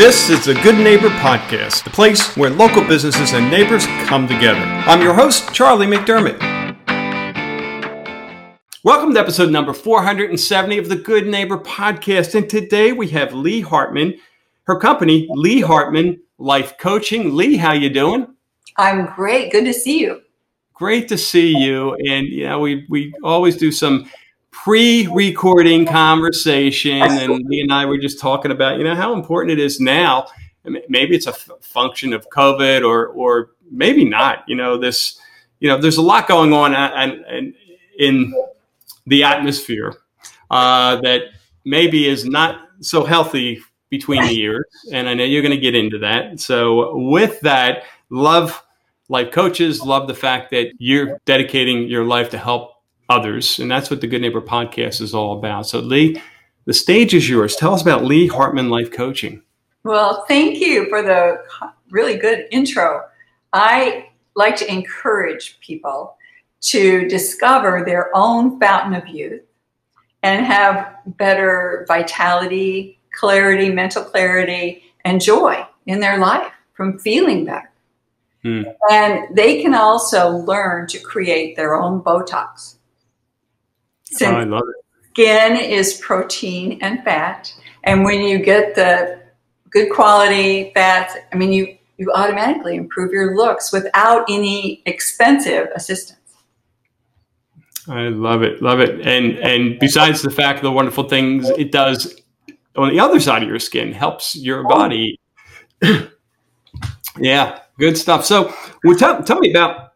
This is the Good Neighbor Podcast, the place where local businesses and neighbors come together. I'm your host, Charlie McDermott. Welcome to episode number 470 of the Good Neighbor Podcast. And today we have Lee Hartman, her company, Lee Hartman Life Coaching. Lee, how you doing? I'm great. Good to see you. Great to see you. And you know, we we always do some pre-recording conversation and Lee and I were just talking about, you know, how important it is now. Maybe it's a f- function of COVID or, or maybe not, you know, this, you know, there's a lot going on and, and in the atmosphere uh, that maybe is not so healthy between the years. And I know you're going to get into that. So with that, love life coaches, love the fact that you're dedicating your life to help others. And that's what the Good Neighbor podcast is all about. So, Lee, the stage is yours. Tell us about Lee Hartman Life Coaching. Well, thank you for the really good intro. I like to encourage people to discover their own fountain of youth and have better vitality, clarity, mental clarity, and joy in their life from feeling better. Hmm. And they can also learn to create their own Botox. Since oh, I love it. Skin is protein and fat, and when you get the good quality fats, I mean, you you automatically improve your looks without any expensive assistance. I love it, love it, and and besides the fact of the wonderful things it does on the other side of your skin, helps your oh. body. yeah, good stuff. So, well, tell, tell me about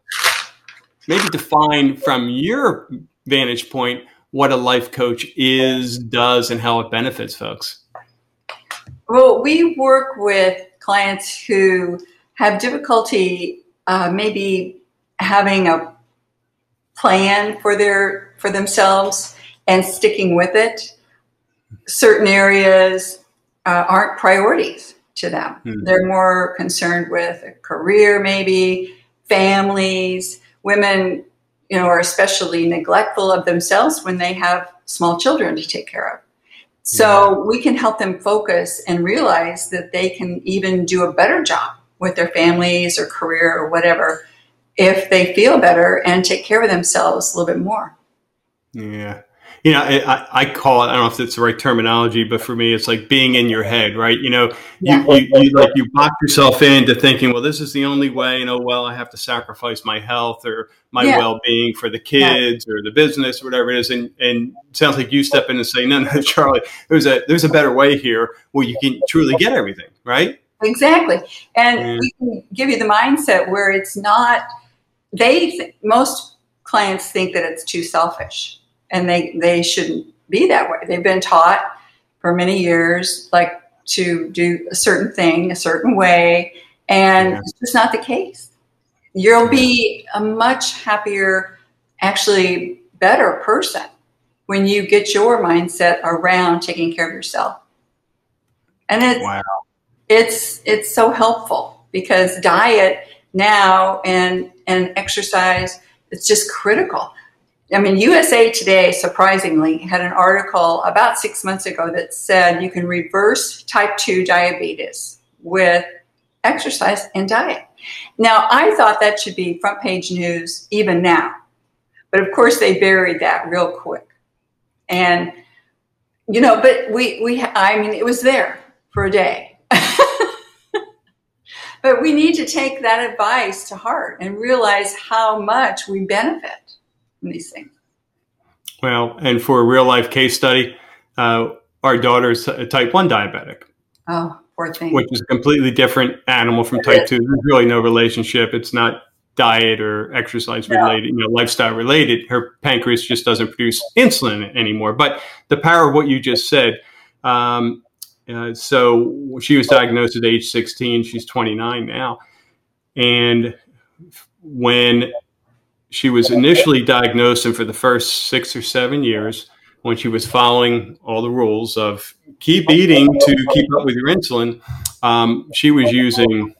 maybe define from your vantage point what a life coach is, does, and how it benefits folks? Well, we work with clients who have difficulty uh, maybe having a plan for their for themselves and sticking with it. Certain areas uh, aren't priorities to them. Hmm. They're more concerned with a career, maybe families. Women you know, are especially neglectful of themselves when they have small children to take care of. So we can help them focus and realize that they can even do a better job with their families or career or whatever if they feel better and take care of themselves a little bit more. Yeah you know, I, I, call it, I don't know if it's the right terminology, but for me, it's like being in your head, right? You know, you, yeah. you, you, like you box yourself into thinking, well, this is the only way, you know, well, I have to sacrifice my health or my yeah. well-being for the kids yeah. or the business or whatever it is. And, and it sounds like you step in and say, no, no, Charlie, there's a, there's a better way here where you can truly get everything, right? Exactly. And we can give you the mindset where it's not, they, th- most clients think that it's too selfish and they they shouldn't be that way. They've been taught for many years like to do a certain thing a certain way, and yeah. it's just not the case. You'll be a much happier, actually better person when you get your mindset around taking care of yourself. And it's wow. it's it's so helpful because diet now and and exercise it's just critical. I mean, USA Today surprisingly had an article about six months ago that said you can reverse type 2 diabetes with exercise and diet. Now, I thought that should be front page news even now. But of course, they buried that real quick. And, you know, but we, we I mean, it was there for a day. but we need to take that advice to heart and realize how much we benefit these things. Well, and for a real life case study, uh, our daughter's a type 1 diabetic. Oh, poor thing. Which is a completely different animal from type 2. There's really no relationship. It's not diet or exercise related, you know, lifestyle related. Her pancreas just doesn't produce insulin anymore. But the power of what you just said. Um, uh, so she was diagnosed at age 16. She's 29 now. And when she was initially diagnosed, and for the first six or seven years, when she was following all the rules of keep eating to keep up with your insulin, um, she was using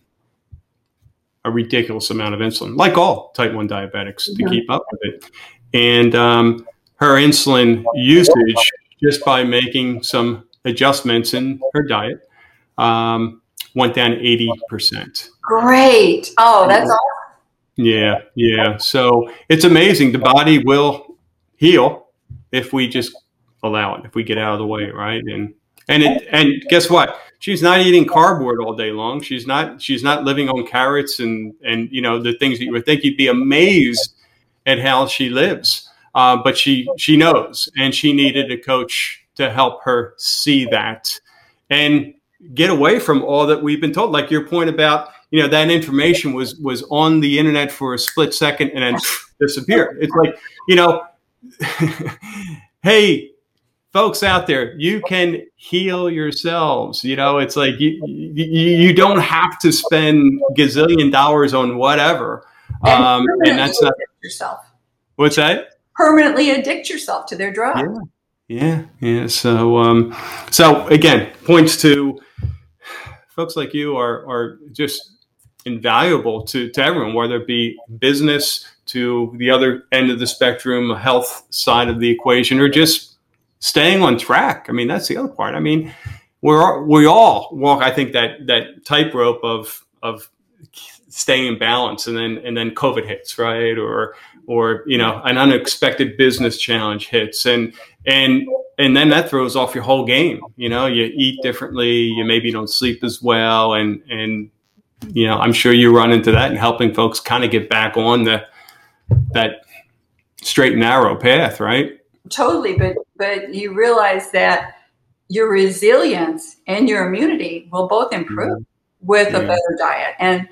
a ridiculous amount of insulin, like all type 1 diabetics, to keep up with it. And um, her insulin usage, just by making some adjustments in her diet, um, went down 80%. Great. Oh, that's awesome. Yeah, yeah. So it's amazing. The body will heal if we just allow it, if we get out of the way, right? And and it and guess what? She's not eating cardboard all day long. She's not she's not living on carrots and and you know the things that you would think you'd be amazed at how she lives. Uh, but she she knows, and she needed a coach to help her see that and get away from all that we've been told. Like your point about you know that information was was on the internet for a split second and then disappeared. It's like you know, hey, folks out there, you can heal yourselves. You know, it's like you you, you don't have to spend gazillion dollars on whatever, um, and that's not yourself. What's that? Permanently addict yourself to their drug. Yeah. Yeah, yeah. So, um, so again, points to folks like you are are just invaluable to, to everyone, whether it be business to the other end of the spectrum, health side of the equation, or just staying on track. I mean, that's the other part. I mean, we're we all walk. I think that that tightrope of of staying in balance, and then and then COVID hits, right? Or or you know, an unexpected business challenge hits, and and and then that throws off your whole game. You know, you eat differently, you maybe don't sleep as well, and and you know, I'm sure you run into that and helping folks kind of get back on the that straight and narrow path, right? Totally, but but you realize that your resilience and your immunity will both improve mm-hmm. with yeah. a better diet. And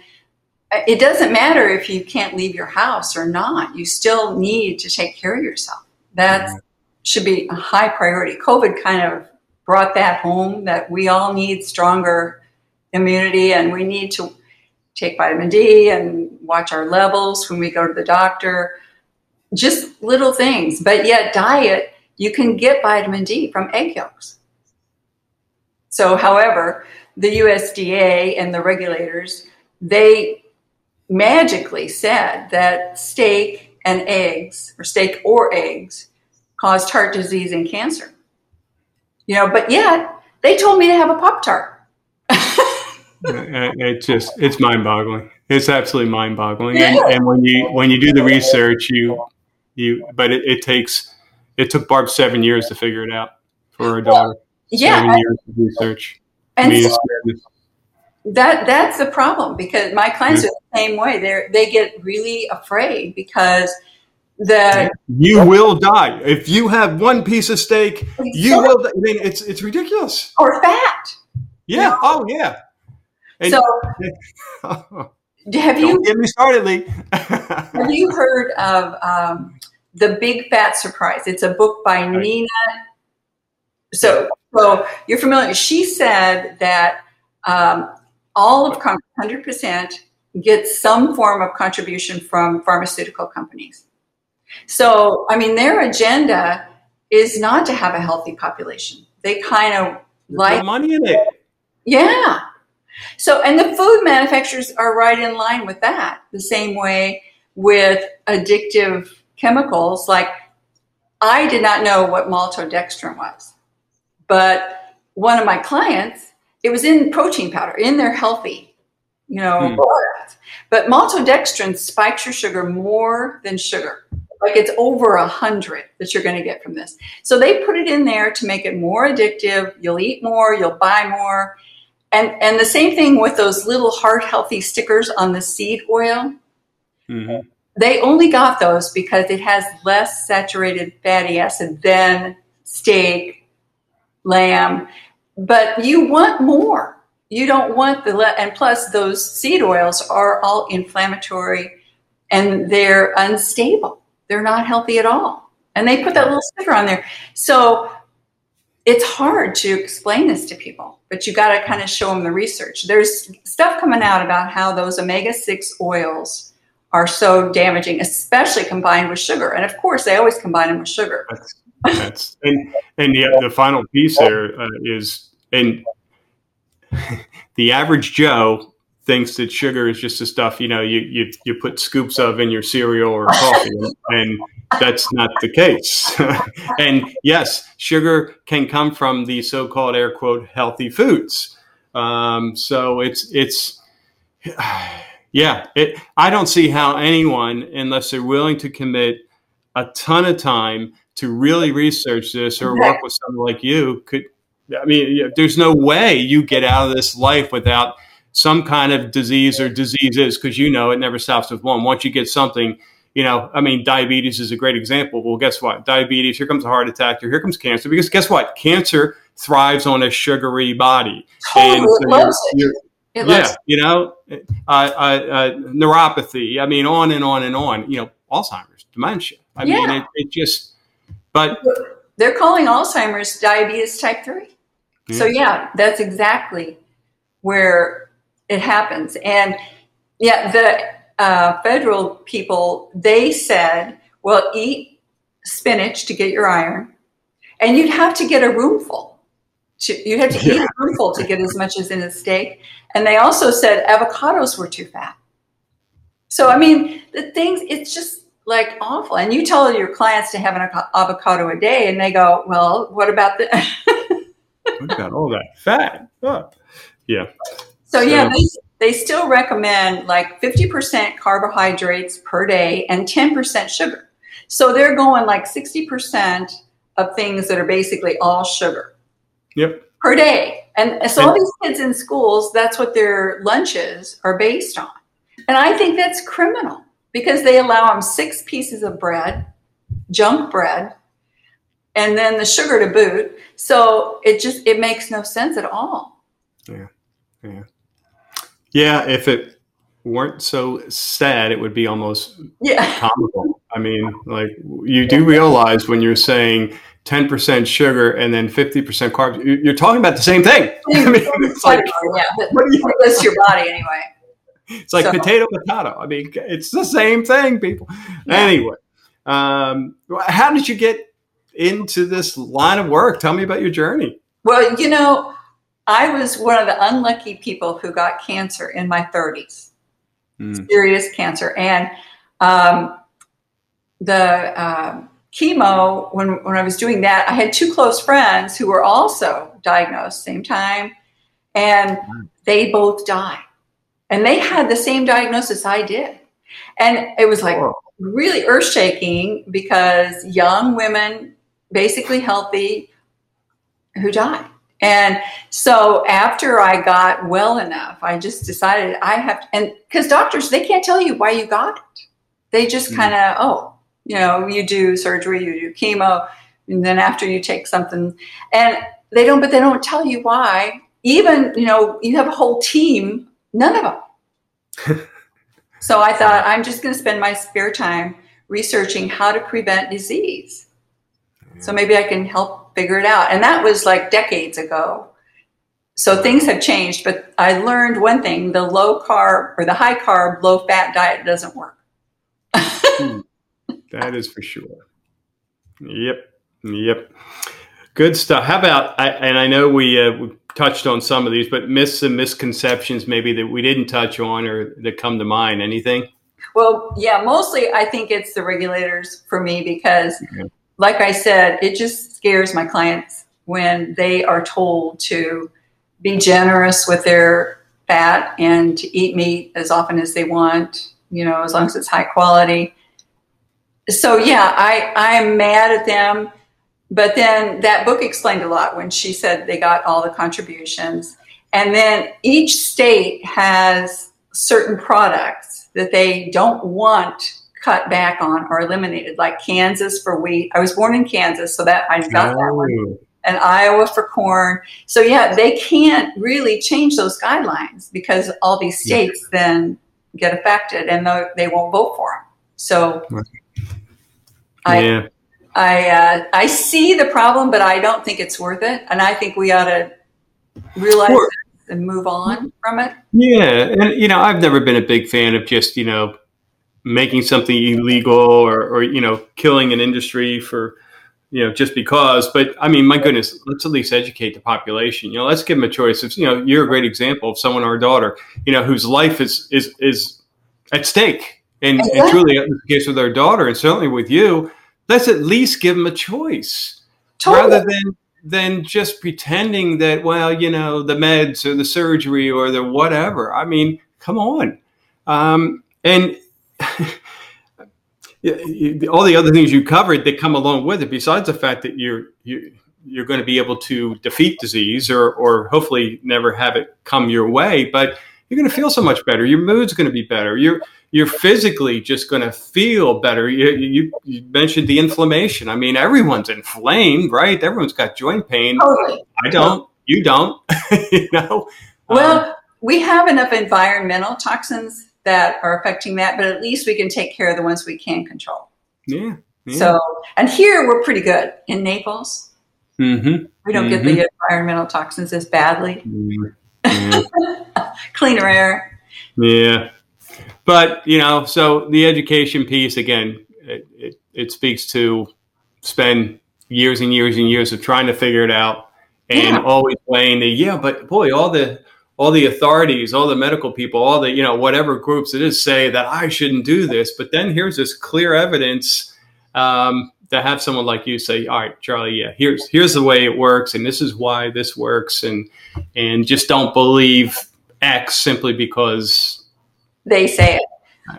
it doesn't matter if you can't leave your house or not. You still need to take care of yourself. That mm-hmm. should be a high priority. COVID kind of brought that home that we all need stronger immunity and we need to take vitamin D and watch our levels when we go to the doctor. Just little things. But yet, diet, you can get vitamin D from egg yolks. So, however, the USDA and the regulators, they magically said that steak and eggs, or steak or eggs, caused heart disease and cancer. You know, but yet they told me to have a Pop Tart. It just it's mind boggling. It's absolutely mind boggling. And, and, when you when you do the research, you you but it, it, takes it took Barb seven years to figure it out for her daughter. Yeah, seven years of research. And I mean, so that that's the problem because my clients yeah. are the same way. They they get really afraid because the you will die if you have one piece of steak. You will. I mean, it's it's ridiculous. Or fat. Yeah. You know? Oh, yeah. And, so, have you get me started, Lee? have you heard of um, the Big Fat Surprise? It's a book by right. Nina. So, so you're familiar. She said that um, all of Congress, 100%, gets some form of contribution from pharmaceutical companies. So, I mean, their agenda is not to have a healthy population. They kind of like money in it. Yeah. So, and the food manufacturers are right in line with that. The same way with addictive chemicals, like I did not know what maltodextrin was, but one of my clients, it was in protein powder, in their healthy, you know, hmm. But maltodextrin spikes your sugar more than sugar. Like it's over a hundred that you're going to get from this. So they put it in there to make it more addictive. You'll eat more, you'll buy more. And and the same thing with those little heart healthy stickers on the seed oil. Mm-hmm. They only got those because it has less saturated fatty acid than steak, lamb, but you want more. You don't want the le- and plus those seed oils are all inflammatory and they're unstable. They're not healthy at all. And they put that little sticker on there. So it's hard to explain this to people, but you got to kind of show them the research. There's stuff coming out about how those omega 6 oils are so damaging, especially combined with sugar. And of course, they always combine them with sugar. That's, that's and and the, the final piece there uh, is and the average Joe thinks that sugar is just the stuff you know you you, you put scoops of in your cereal or coffee, and that's not the case. and yes, sugar can come from the so-called air quote healthy foods, Um, so it's it's yeah. It, I don't see how anyone, unless they're willing to commit a ton of time to really research this or work with someone like you, could. I mean, there's no way you get out of this life without some kind of disease or diseases because you know it never stops with one. Once you get something, you know, I mean, diabetes is a great example. Well, guess what? Diabetes, here comes a heart attack, here comes cancer. Because guess what? Cancer thrives on a sugary body. Totally, and so loves you're, it. It yeah, you know, uh, uh, uh, neuropathy. I mean, on and on and on. You know, Alzheimer's, dementia. I yeah. mean, it, it, just. But they're calling Alzheimer's diabetes type three. Yeah. So yeah, that's exactly where it happens. And yeah, the uh, federal people they said, well, eat spinach to get your iron, and you'd have to get a roomful to, you had to eat a spoonful to get as much as in a steak. And they also said avocados were too fat. So, I mean, the things, it's just like awful. And you tell your clients to have an avocado a day, and they go, well, what about the. what about all that fat? Oh. Yeah. So, yeah, they, they still recommend like 50% carbohydrates per day and 10% sugar. So they're going like 60% of things that are basically all sugar. Yep. Per day. And so all these kids in schools, that's what their lunches are based on. And I think that's criminal because they allow them six pieces of bread, junk bread, and then the sugar to boot. So it just it makes no sense at all. Yeah. Yeah. Yeah, if it weren't so sad, it would be almost yeah. comical. I mean, like you do realize when you're saying 10% sugar and then 50% carbs, you're talking about the same thing. I mean, it's like, yeah, what do you, your body anyway. It's like so. potato, potato. I mean, it's the same thing, people. Yeah. Anyway, um, how did you get into this line of work? Tell me about your journey. Well, you know, I was one of the unlucky people who got cancer in my 30s, mm. serious cancer. And um, the, um, chemo, when, when I was doing that, I had two close friends who were also diagnosed same time, and they both died. And they had the same diagnosis I did. And it was like really earth shaking because young women, basically healthy, who died. And so after I got well enough, I just decided I have to, and because doctors, they can't tell you why you got it. They just mm. kind of, oh, you know, you do surgery, you do chemo, and then after you take something, and they don't, but they don't tell you why. Even, you know, you have a whole team, none of them. so I thought, I'm just going to spend my spare time researching how to prevent disease. So maybe I can help figure it out. And that was like decades ago. So things have changed, but I learned one thing the low carb or the high carb, low fat diet doesn't work. Hmm. That is for sure. Yep. Yep. Good stuff. How about, I, and I know we, uh, we touched on some of these, but myths and misconceptions maybe that we didn't touch on or that come to mind. Anything? Well, yeah, mostly I think it's the regulators for me because, like I said, it just scares my clients when they are told to be generous with their fat and to eat meat as often as they want, you know, as long as it's high quality so yeah, I I'm mad at them. But then that book explained a lot when she said they got all the contributions. And then each state has certain products that they don't want cut back on or eliminated, like Kansas for wheat. I was born in Kansas, so that I got oh. that one. And Iowa for corn. So yeah, they can't really change those guidelines because all these states yeah. then get affected and they won't vote for them. So I, yeah. I, uh, I see the problem, but I don't think it's worth it. And I think we ought to realize sure. and move on from it. Yeah. And, you know, I've never been a big fan of just, you know, making something illegal or, or you know, killing an industry for, you know, just because. But I mean, my goodness, let's at least educate the population. You know, let's give them a choice. If, you know, you're a great example of someone, our daughter, you know, whose life is is is at stake and, exactly. and truly, in the case with our daughter, and certainly with you, let's at least give them a choice totally. rather than than just pretending that, well, you know, the meds or the surgery or the whatever. I mean, come on. Um, and all the other things you covered that come along with it, besides the fact that you're, you, you're going to be able to defeat disease or, or hopefully never have it come your way, but you're going to feel so much better. Your mood's going to be better. You're, you're physically just going to feel better. You, you, you, mentioned the inflammation. I mean, everyone's inflamed, right? Everyone's got joint pain. Totally. I don't. You don't. you know. Well, um, we have enough environmental toxins that are affecting that, but at least we can take care of the ones we can control. Yeah. yeah. So, and here we're pretty good in Naples. Mm-hmm. We don't mm-hmm. get the mm-hmm. environmental toxins as badly. Mm-hmm. Cleaner air. Yeah but you know, so the education piece again, it, it, it, speaks to spend years and years and years of trying to figure it out, and yeah. always playing the yeah, but boy, all the all the authorities, all the medical people, all the you know whatever groups it is say that I shouldn't do this, but then here's this clear evidence um, to have someone like you say, all right, Charlie, yeah, here's here's the way it works, and this is why this works, and and just don't believe X simply because they say it.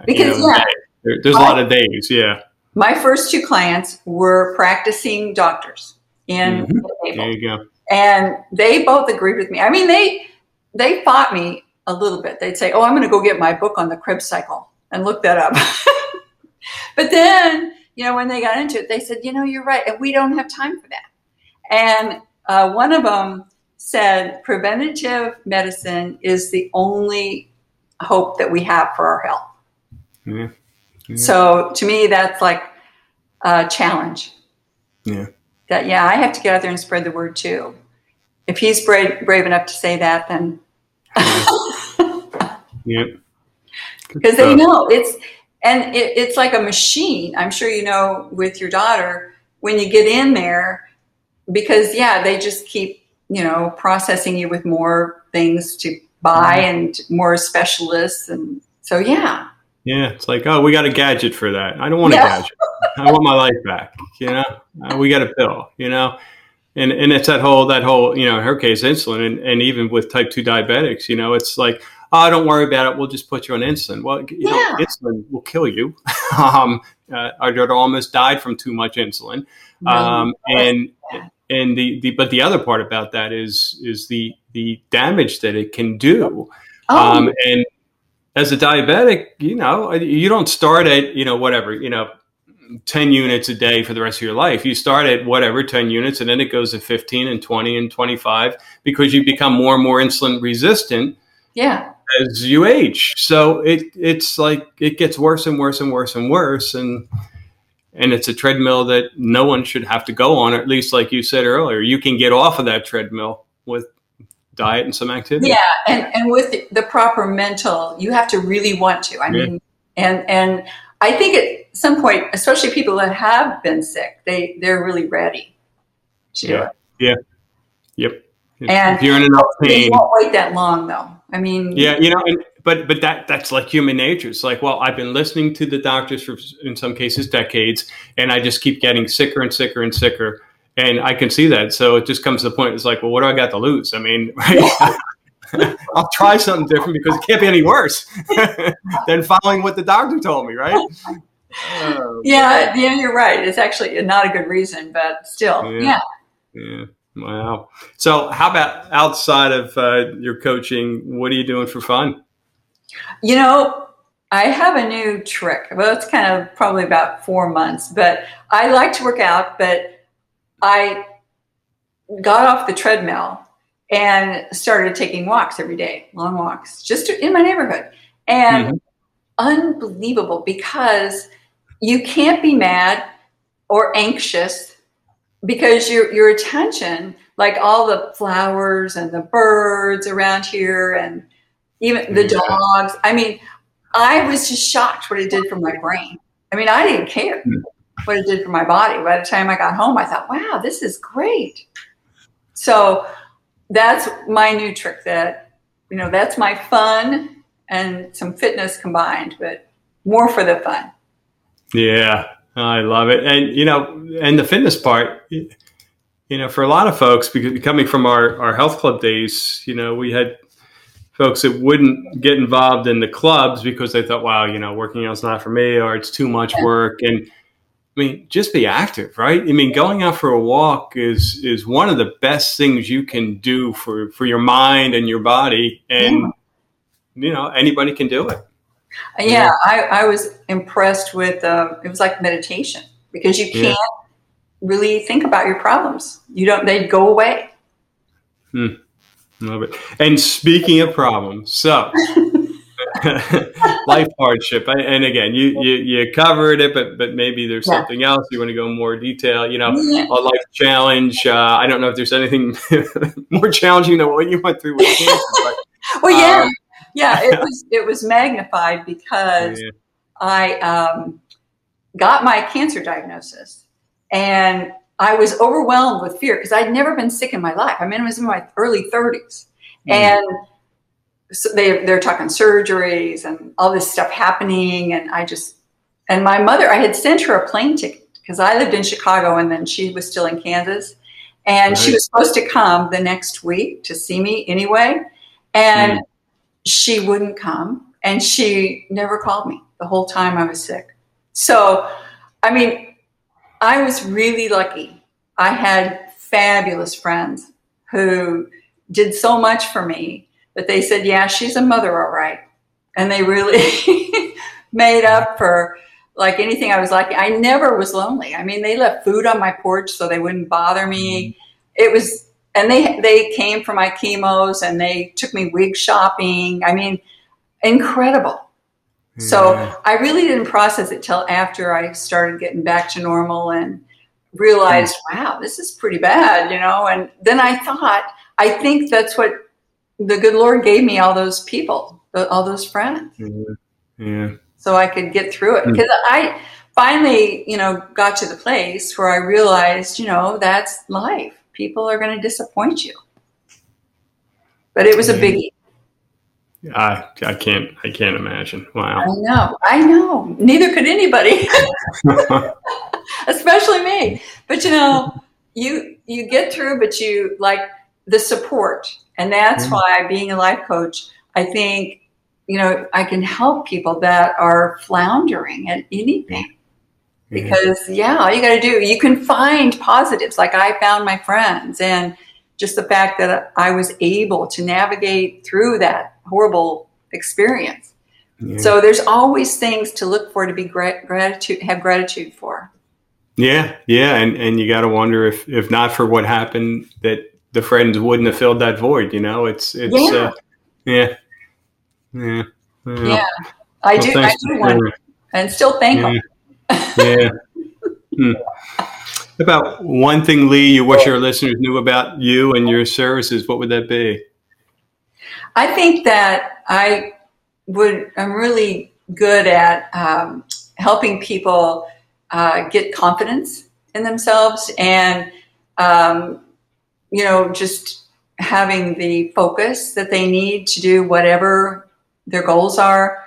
Because, you know, yeah. There, there's a lot of days, yeah. My first two clients were practicing doctors in mm-hmm. the There you go. And they both agreed with me. I mean, they they fought me a little bit. They'd say, "Oh, I'm going to go get my book on the Krebs cycle and look that up." but then, you know, when they got into it, they said, "You know, you're right, and we don't have time for that." And uh, one of them said, "Preventative medicine is the only hope that we have for our health. Yeah. yeah. So to me, that's like a challenge. Yeah. That, yeah, I have to get out there and spread the word too. If he's brave, brave enough to say that, then. yeah. Because they know it's, and it, it's like a machine. I'm sure you know with your daughter, when you get in there, because yeah, they just keep, you know, processing you with more things to buy mm-hmm. and more specialists. And so, yeah. Yeah, it's like, oh, we got a gadget for that. I don't want yeah. a gadget. I want my life back. You know, uh, we got a pill. You know, and and it's that whole that whole you know in her case insulin, and, and even with type two diabetics, you know, it's like, oh, don't worry about it. We'll just put you on insulin. Well, you yeah. know, insulin will kill you. um, uh, our daughter almost died from too much insulin, um, and and the, the but the other part about that is is the the damage that it can do. Oh. Um, and as a diabetic, you know, you don't start at you know whatever you know. 10 units a day for the rest of your life. You start at whatever, 10 units, and then it goes to 15 and 20 and 25 because you become more and more insulin resistant. Yeah. As you age. So it it's like it gets worse and worse and worse and worse. And and it's a treadmill that no one should have to go on, or at least like you said earlier, you can get off of that treadmill with diet and some activity. Yeah, and, and with the proper mental, you have to really want to. I yeah. mean, and and I think at some point, especially people that have been sick, they they're really ready to yeah. do it. Yeah. Yep. And if you're in enough pain, won't wait that long though. I mean, yeah, you know, and, but but that that's like human nature. It's like, well, I've been listening to the doctors for in some cases decades, and I just keep getting sicker and sicker and sicker, and I can see that. So it just comes to the point. It's like, well, what do I got to lose? I mean, right? I'll try something different because it can't be any worse than following what the doctor told me, right? Oh, yeah, yeah, you're right. It's actually not a good reason, but still, yeah. yeah. yeah. Wow. So, how about outside of uh, your coaching? What are you doing for fun? You know, I have a new trick. Well, it's kind of probably about four months, but I like to work out, but I got off the treadmill and started taking walks every day, long walks, just in my neighborhood. And mm-hmm. unbelievable because you can't be mad or anxious because your your attention, like all the flowers and the birds around here, and even the dogs. I mean, I was just shocked what it did for my brain. I mean, I didn't care hmm. what it did for my body. By the time I got home, I thought, "Wow, this is great." So that's my new trick. That you know, that's my fun and some fitness combined, but more for the fun. Yeah, I love it. And, you know, and the fitness part, you know, for a lot of folks, because coming from our, our health club days, you know, we had folks that wouldn't get involved in the clubs because they thought, wow, you know, working out's not for me or it's too much work. And I mean, just be active, right? I mean, going out for a walk is is one of the best things you can do for for your mind and your body, and yeah. you know anybody can do it. Yeah, yeah. I, I was impressed with uh, it was like meditation because you can't yeah. really think about your problems. You don't; they go away. Hmm. Love it. And speaking of problems, so life hardship. And again, you, you, you covered it, but but maybe there's yeah. something else you want to go more detail. You know, a life challenge. Uh, I don't know if there's anything more challenging than what you went through with cancer. But, well, yeah, um, yeah, it was it was magnified because yeah. I um, got my cancer diagnosis and I was overwhelmed with fear because I'd never been sick in my life. I mean, I was in my early 30s. Mm. And so they, they're talking surgeries and all this stuff happening. And I just, and my mother, I had sent her a plane ticket because I lived in Chicago and then she was still in Kansas. And right. she was supposed to come the next week to see me anyway. And mm. She wouldn't come. And she never called me the whole time I was sick. So, I mean, I was really lucky. I had fabulous friends who did so much for me but they said, yeah, she's a mother, all right. And they really made up for like anything I was like. I never was lonely. I mean, they left food on my porch so they wouldn't bother me. Mm-hmm. It was, and they they came for my chemos and they took me wig shopping. I mean, incredible. Yeah. So I really didn't process it till after I started getting back to normal and realized, mm. wow, this is pretty bad, you know. And then I thought, I think that's what the good Lord gave me all those people, all those friends. Yeah. yeah. So I could get through it hmm. because I finally, you know, got to the place where I realized, you know, that's life. People are going to disappoint you. But it was a biggie. I I can't I can't imagine. Wow. I know. I know. Neither could anybody. Especially me. But you know, you you get through but you like the support and that's mm-hmm. why being a life coach, I think, you know, I can help people that are floundering at anything. Because, yeah, all you got to do, you can find positives. Like I found my friends, and just the fact that I was able to navigate through that horrible experience. Yeah. So there's always things to look for to be gra- gratitude, have gratitude for. Yeah, yeah, and and you got to wonder if if not for what happened that the friends wouldn't have filled that void. You know, it's it's yeah, uh, yeah, yeah, yeah. yeah. I well, do. I do want, and still thank yeah. Yeah. Hmm. About one thing, Lee, you wish our listeners knew about you and your services. What would that be? I think that I would. I'm really good at um, helping people uh, get confidence in themselves and um, you know, just having the focus that they need to do whatever their goals are.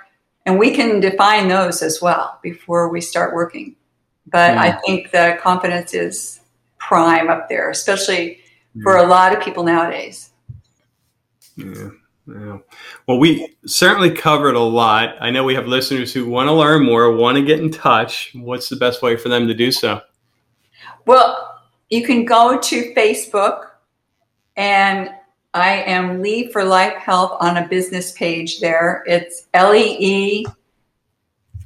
And we can define those as well before we start working. But. I think the confidence is prime up there, especially for a lot of people nowadays. Yeah. Yeah. Well, we certainly covered a lot. I know we have listeners who want to learn more, want to get in touch. What's the best way for them to do so? Well, you can go to Facebook and I am Lee for Life Health on a business page there. It's L E E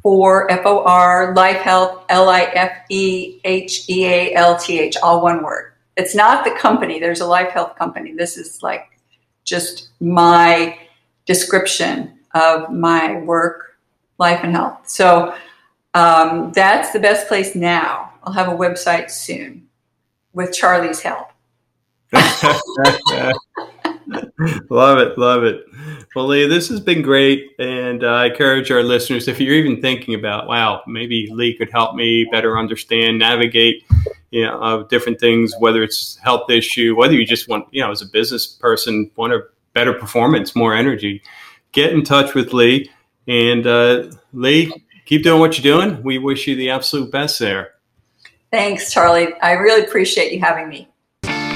for F O R Life Health L I F E H E A L T H, all one word. It's not the company. There's a life health company. This is like just my description of my work, life, and health. So um, that's the best place now. I'll have a website soon with Charlie's help. love it, love it. Well, Lee, this has been great, and I encourage our listeners if you're even thinking about, wow, maybe Lee could help me better understand, navigate, you know, uh, different things, whether it's health issue, whether you just want, you know, as a business person, want a better performance, more energy. Get in touch with Lee, and uh, Lee, keep doing what you're doing. We wish you the absolute best there. Thanks, Charlie. I really appreciate you having me.